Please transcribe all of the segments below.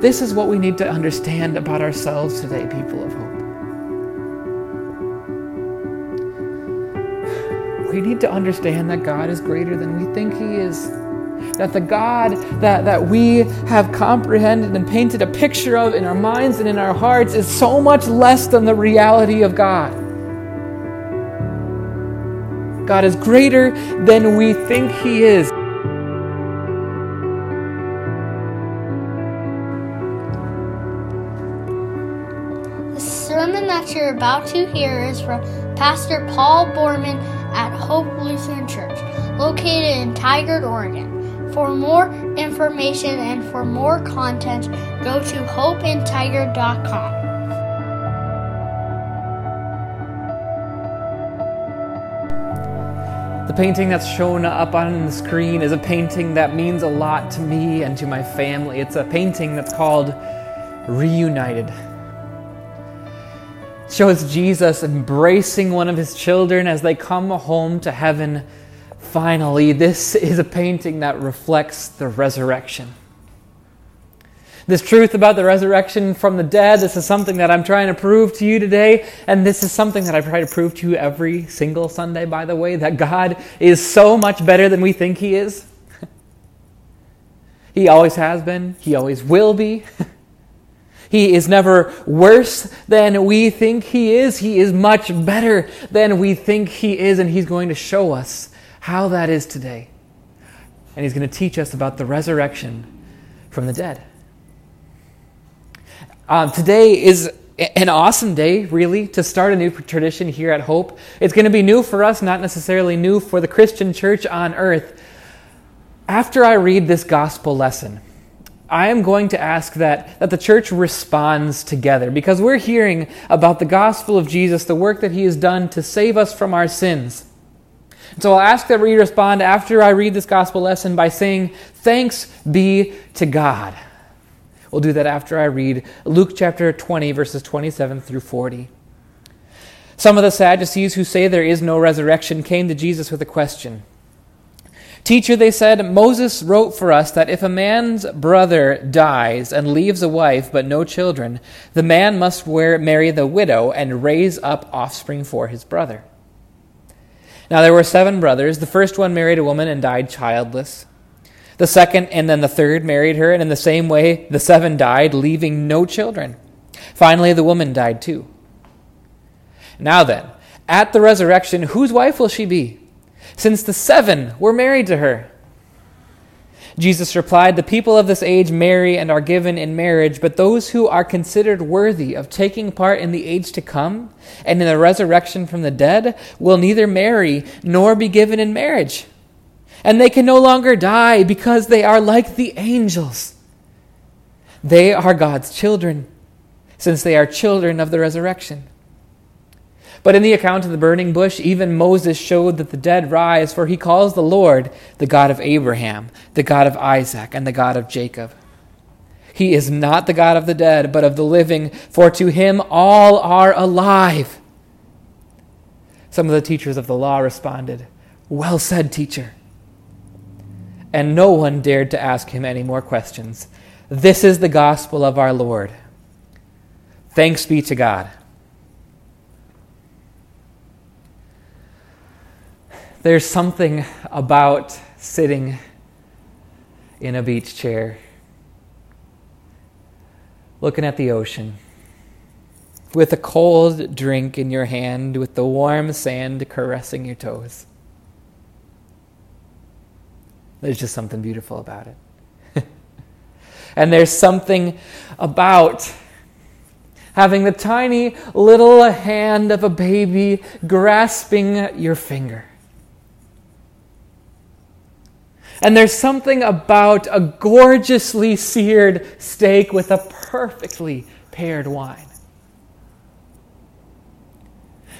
This is what we need to understand about ourselves today, people of hope. We need to understand that God is greater than we think He is. That the God that, that we have comprehended and painted a picture of in our minds and in our hearts is so much less than the reality of God. God is greater than we think He is. About to hear is from Pastor Paul Borman at Hope Lutheran Church, located in Tigard, Oregon. For more information and for more content, go to hopeintigard.com. The painting that's shown up on the screen is a painting that means a lot to me and to my family. It's a painting that's called Reunited. Shows Jesus embracing one of his children as they come home to heaven. Finally, this is a painting that reflects the resurrection. This truth about the resurrection from the dead, this is something that I'm trying to prove to you today. And this is something that I try to prove to you every single Sunday, by the way, that God is so much better than we think He is. he always has been, He always will be. He is never worse than we think He is. He is much better than we think He is, and He's going to show us how that is today. And He's going to teach us about the resurrection from the dead. Um, today is an awesome day, really, to start a new tradition here at Hope. It's going to be new for us, not necessarily new for the Christian church on earth. After I read this gospel lesson, I am going to ask that, that the church responds together because we're hearing about the gospel of Jesus, the work that he has done to save us from our sins. And so I'll ask that we respond after I read this gospel lesson by saying, Thanks be to God. We'll do that after I read Luke chapter 20, verses 27 through 40. Some of the Sadducees who say there is no resurrection came to Jesus with a question. Teacher, they said, Moses wrote for us that if a man's brother dies and leaves a wife but no children, the man must wear, marry the widow and raise up offspring for his brother. Now there were seven brothers. The first one married a woman and died childless. The second and then the third married her, and in the same way the seven died, leaving no children. Finally, the woman died too. Now then, at the resurrection, whose wife will she be? Since the seven were married to her. Jesus replied, The people of this age marry and are given in marriage, but those who are considered worthy of taking part in the age to come and in the resurrection from the dead will neither marry nor be given in marriage. And they can no longer die because they are like the angels. They are God's children, since they are children of the resurrection. But in the account of the burning bush, even Moses showed that the dead rise, for he calls the Lord the God of Abraham, the God of Isaac, and the God of Jacob. He is not the God of the dead, but of the living, for to him all are alive. Some of the teachers of the law responded, Well said, teacher. And no one dared to ask him any more questions. This is the gospel of our Lord. Thanks be to God. There's something about sitting in a beach chair, looking at the ocean, with a cold drink in your hand, with the warm sand caressing your toes. There's just something beautiful about it. and there's something about having the tiny little hand of a baby grasping your finger. And there's something about a gorgeously seared steak with a perfectly paired wine.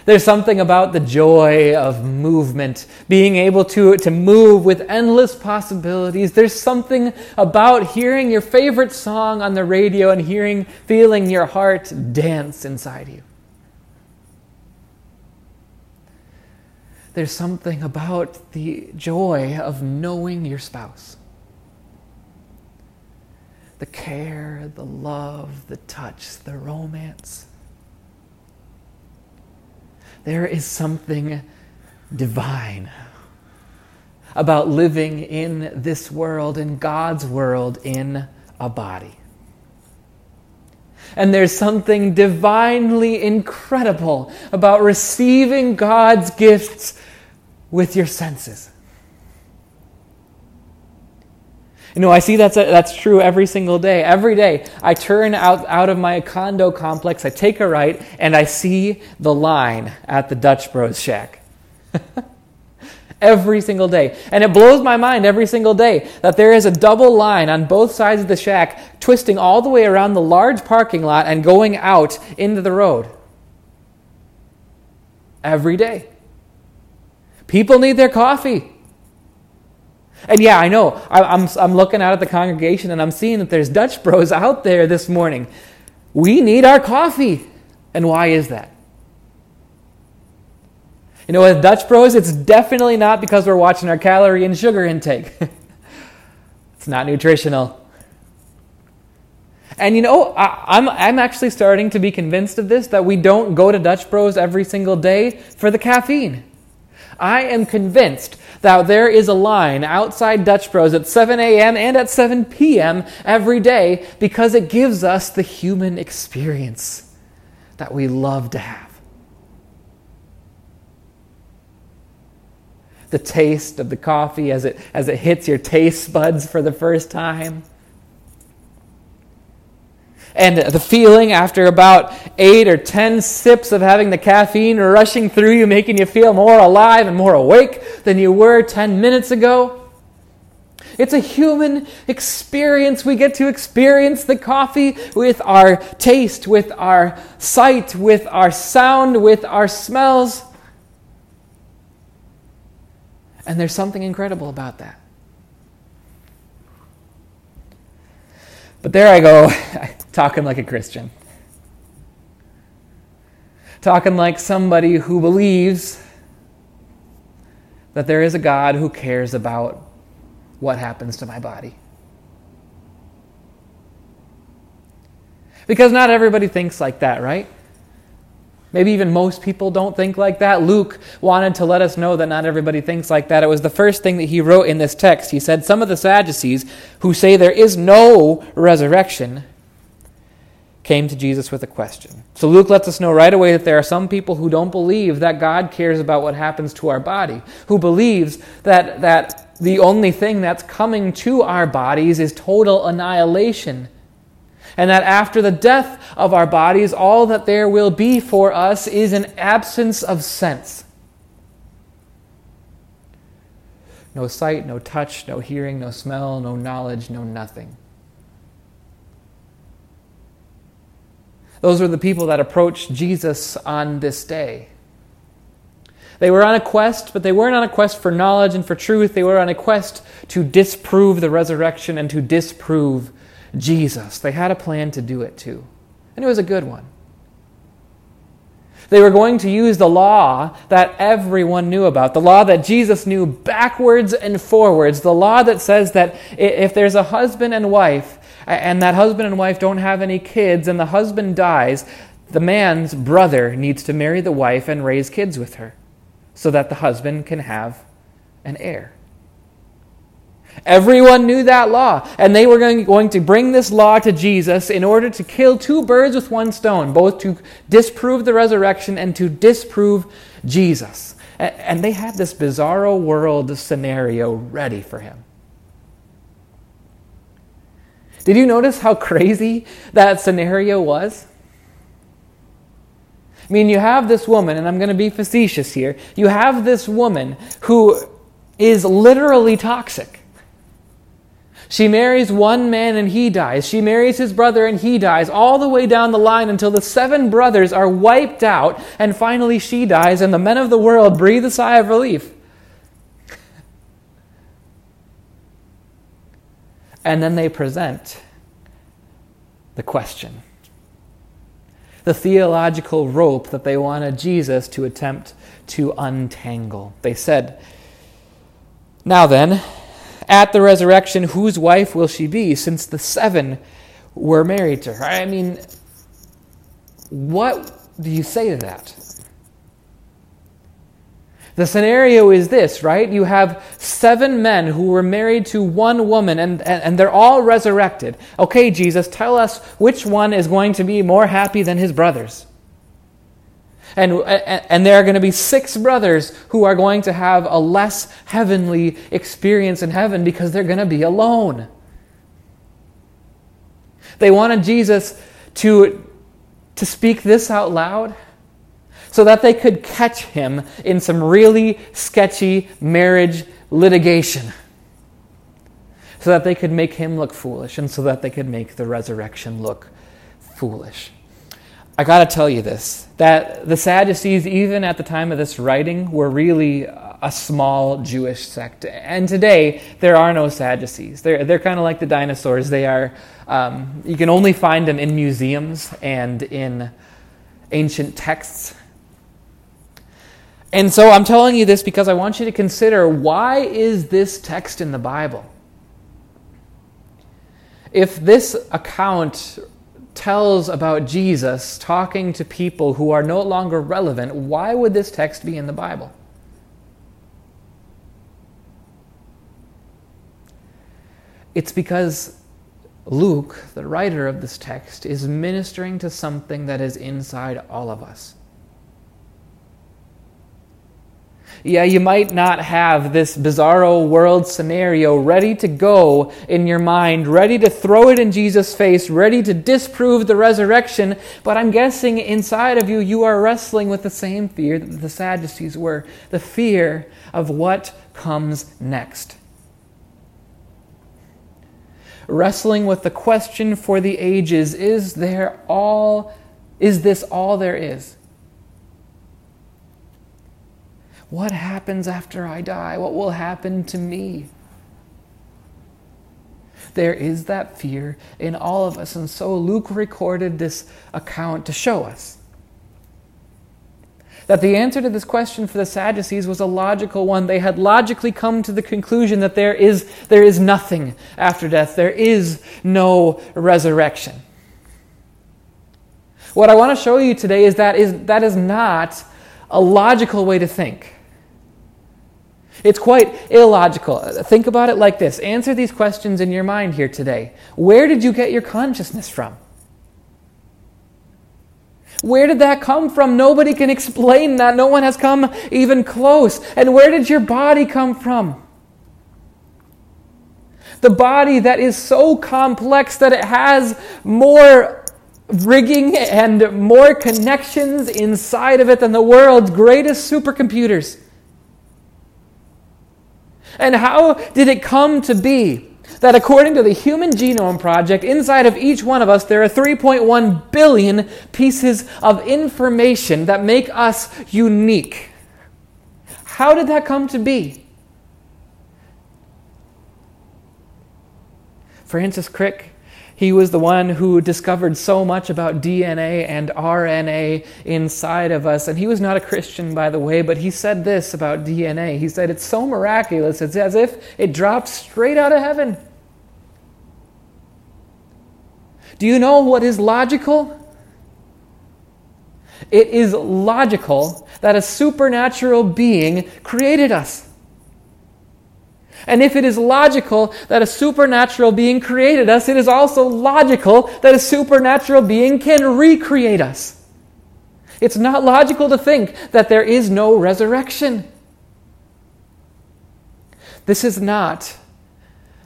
There's something about the joy of movement, being able to, to move with endless possibilities. There's something about hearing your favorite song on the radio and hearing, feeling your heart dance inside you. There's something about the joy of knowing your spouse. the care, the love, the touch, the romance. There is something divine about living in this world, in God's world, in a body. And there's something divinely incredible about receiving God's gifts with your senses. You know, I see that's, that's true every single day. Every day, I turn out, out of my condo complex, I take a right, and I see the line at the Dutch Bros shack. every single day. And it blows my mind every single day that there is a double line on both sides of the shack, twisting all the way around the large parking lot and going out into the road. Every day. People need their coffee. And yeah, I know. I'm, I'm looking out at the congregation and I'm seeing that there's Dutch Bros out there this morning. We need our coffee. And why is that? You know, with Dutch Bros, it's definitely not because we're watching our calorie and sugar intake. it's not nutritional. And you know, I, am I'm, I'm actually starting to be convinced of this that we don't go to Dutch Bros every single day for the caffeine. I am convinced that there is a line outside Dutch Bros at 7 a.m. and at 7 p.m. every day because it gives us the human experience that we love to have. The taste of the coffee as it, as it hits your taste buds for the first time. And the feeling after about eight or ten sips of having the caffeine rushing through you, making you feel more alive and more awake than you were 10 minutes ago. It's a human experience. We get to experience the coffee with our taste, with our sight, with our sound, with our smells. And there's something incredible about that. But there I go, talking like a Christian. Talking like somebody who believes that there is a God who cares about what happens to my body. Because not everybody thinks like that, right? Maybe even most people don't think like that. Luke wanted to let us know that not everybody thinks like that. It was the first thing that he wrote in this text. He said, Some of the Sadducees who say there is no resurrection came to Jesus with a question. So Luke lets us know right away that there are some people who don't believe that God cares about what happens to our body, who believes that, that the only thing that's coming to our bodies is total annihilation and that after the death of our bodies, all that there will be for us is an absence of sense. No sight, no touch, no hearing, no smell, no knowledge, no nothing. Those were the people that approached Jesus on this day. They were on a quest, but they weren't on a quest for knowledge and for truth. They were on a quest to disprove the resurrection and to disprove Jesus. They had a plan to do it too, and it was a good one. They were going to use the law that everyone knew about, the law that Jesus knew backwards and forwards, the law that says that if there's a husband and wife, and that husband and wife don't have any kids, and the husband dies, the man's brother needs to marry the wife and raise kids with her so that the husband can have an heir. Everyone knew that law, and they were going, to bring this law to Jesus in order to kill two birds with one stone, both to disprove the resurrection and to disprove Jesus. And they had this bizarro world scenario ready for him. Did you notice how crazy that scenario was? I mean, you have this woman, and I'm going to be facetious here. You have this woman who is literally toxic. She marries one man and he dies. She marries his brother and he dies, all the way down the line until the seven brothers are wiped out, and finally she dies, and the men of the world breathe a sigh of relief. And then they present the question the theological rope that they wanted Jesus to attempt to untangle. They said, Now then, at the resurrection, whose wife will she be since the seven were married to her? I mean, what do you say to that? The scenario is this, right? You have seven men who were married to one woman and, and, and, they're all resurrected. Okay, Jesus, tell us which one is going to be more happy than his brothers. And, and there are going to be six brothers who are going to have a less heavenly experience in heaven because they're going to be alone. They wanted Jesus to, to speak this out loud so that they could catch him in some really sketchy marriage litigation. So that they could make him look foolish and so that they could make the resurrection look foolish. I got to tell you this that the Sadducees, even at the time of this writing, were really a small Jewish sect. And today, there are no Sadducees. They're, they're kind of like the dinosaurs. They are, um, you can only find them in museums and in ancient texts. And so I'm telling you this because I want you to consider why is this text in the Bible? If this account tells about Jesus talking to people who are no longer relevant, why would this text be in the Bible? It's because Luke, the writer of this text, is ministering to something that is inside all of us. Yeah, you might not have this bizarro world scenario ready to go in your mind, ready to throw it in Jesus' face, ready to disprove the resurrection, but I'm guessing inside of you, you are wrestling with the same fear that the Sadducees were the fear of what comes next. Wrestling with the question for the ages is there all, is this all there is? What happens after I die? What will happen to me? There is that fear in all of us. And so Luke recorded this account to show us that the answer to this question for the Sadducees was a logical one. They had logically come to the conclusion that there is, there is nothing after death, there is no resurrection. What I want to show you today is that is, that is not a logical way to think. It's quite illogical. Think about it like this answer these questions in your mind here today. Where did you get your consciousness from? Where did that come from? Nobody can explain that. No one has come even close. And where did your body come from? The body that is so complex that it has more rigging and more connections inside of it than the world's greatest supercomputers. And how did it come to be that according to the Human Genome Project, inside of each one of us, there are 3.1 billion pieces of information that make us unique? How did that come to be? Francis Crick he was the one who discovered so much about DNA and RNA inside of us. And he was not a Christian, by the way, but he said this about DNA. He said, It's so miraculous, it's as if it dropped straight out of heaven. Do you know what is logical? It is logical that a supernatural being created us. And if it is logical that a supernatural being created us, it is also logical that a supernatural being can recreate us. It's not logical to think that there is no resurrection. This is not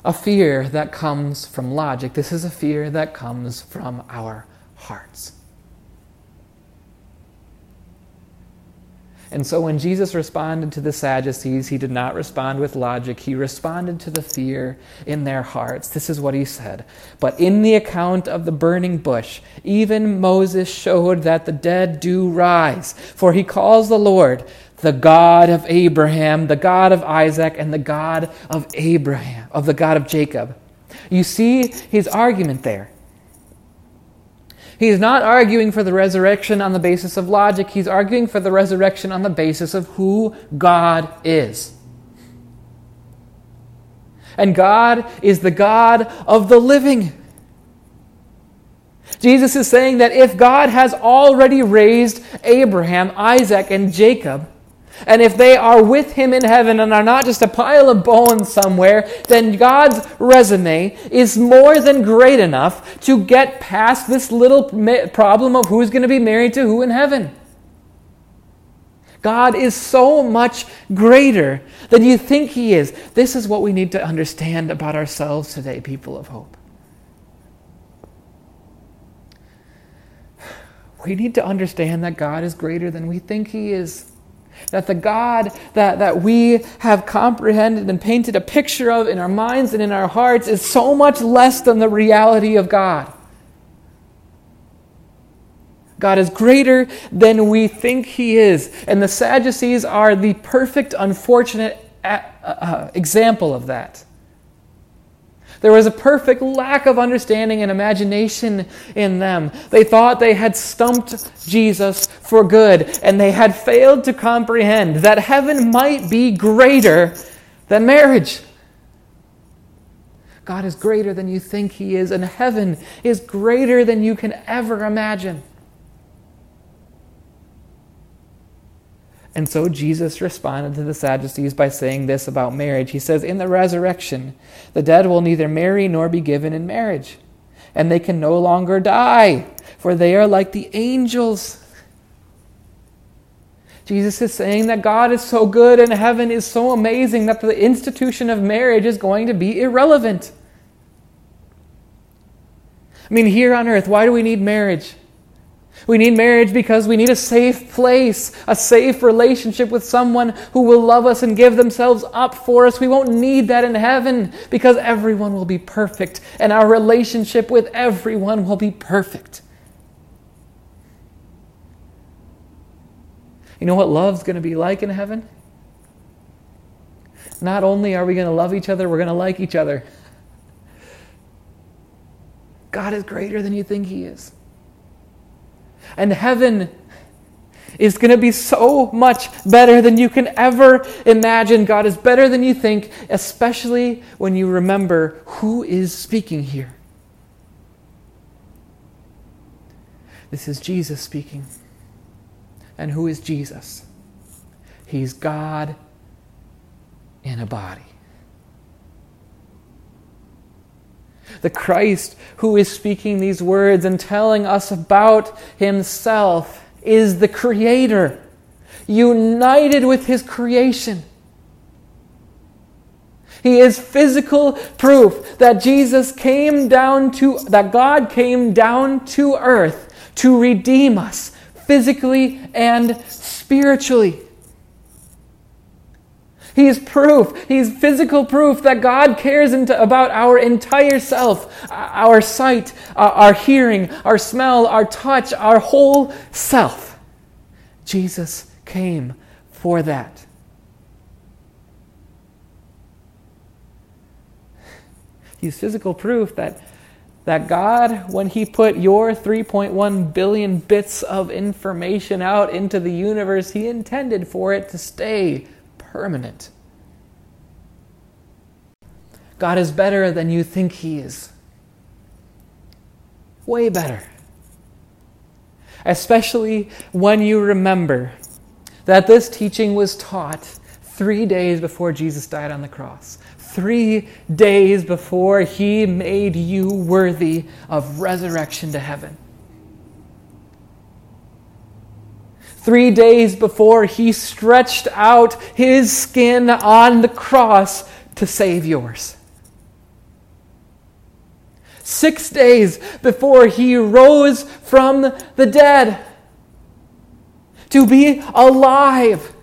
a fear that comes from logic. This is a fear that comes from our hearts. And so when Jesus responded to the Sadducees, he did not respond with logic. He responded to the fear in their hearts. This is what he said. But in the account of the burning bush, even Moses showed that the dead do rise. For he calls the Lord the God of Abraham, the God of Isaac, and the God of Abraham, of the God of Jacob. You see his argument there. He's not arguing for the resurrection on the basis of logic, he's arguing for the resurrection on the basis of who God is. And God is the God of the living. Jesus is saying that if God has already raised Abraham, Isaac, and Jacob, and if they are with him in heaven and are not just a pile of bones somewhere, then God's resume is more than great enough to get past this little problem of who's going to be married to who in heaven. God is so much greater than you think He is. This is what we need to understand about ourselves today, people of hope. We need to understand that God is greater than we think He is. That the God that, that we have comprehended and painted a picture of in our minds and in our hearts is so much less than the reality of God. God is greater than we think He is. And the Sadducees are the perfect, unfortunate uh, uh, example of that. There was a perfect lack of understanding and imagination in them. They thought they had stumped Jesus for good, and they had failed to comprehend that heaven might be greater than marriage. God is greater than you think He is, and heaven is greater than you can ever imagine. And so Jesus responded to the Sadducees by saying this about marriage. He says, In the resurrection, the dead will neither marry nor be given in marriage, and they can no longer die, for they are like the angels. Jesus is saying that God is so good and heaven is so amazing that the institution of marriage is going to be irrelevant. I mean, here on earth, why do we need marriage? We need marriage because we need a safe place, a safe relationship with someone who will love us and give themselves up for us. We won't need that in heaven because everyone will be perfect and our relationship with everyone will be perfect. You know what love's going to be like in heaven? Not only are we going to love each other, we're going to like each other. God is greater than you think He is. And heaven is going to be so much better than you can ever imagine. God is better than you think, especially when you remember who is speaking here. This is Jesus speaking. And who is Jesus? He's God in a body. The Christ who is speaking these words and telling us about himself is the Creator, united with his creation. He is physical proof that Jesus came down to, that God came down to earth to redeem us physically and spiritually. He is proof, He's physical proof that God cares into, about our entire self uh, our sight, uh, our hearing, our smell, our touch, our whole self. Jesus came for that. He's physical proof that, that God, when He put your 3.1 billion bits of information out into the universe, He intended for it to stay permanent. God is better than you think He is. Way better. Especially when you remember that this teaching was taught three days before Jesus died on the cross. Three days before He made you worthy of resurrection to heaven. Three days before he stretched out his skin on the cross to save yours. Six days before he rose from the dead to be alive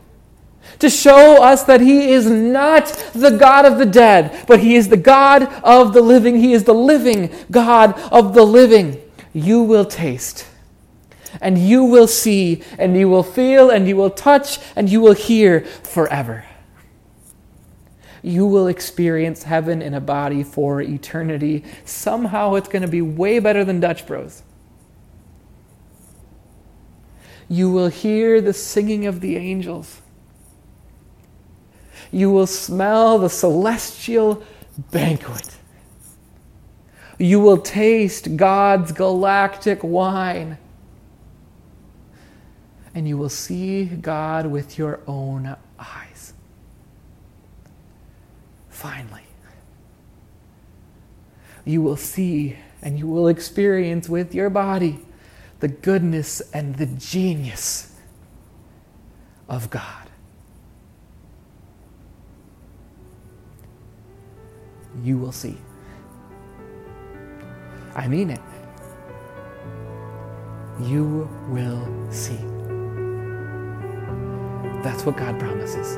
to show us that He is not the God of the dead, but He is the God of the living. He is the living God of the living. You will taste and you will see, and you will feel, and you will touch, and you will hear forever. You will experience heaven in a body for eternity. Somehow it's going to be way better than Dutch Bros. You will hear the singing of the angels. You will smell the celestial banquet. You will taste God's galactic wine. And you will see God with your own eyes. Finally, you will see and you will experience with your body the goodness and the genius of God. You will see. I mean it. You will see. That's what God promises.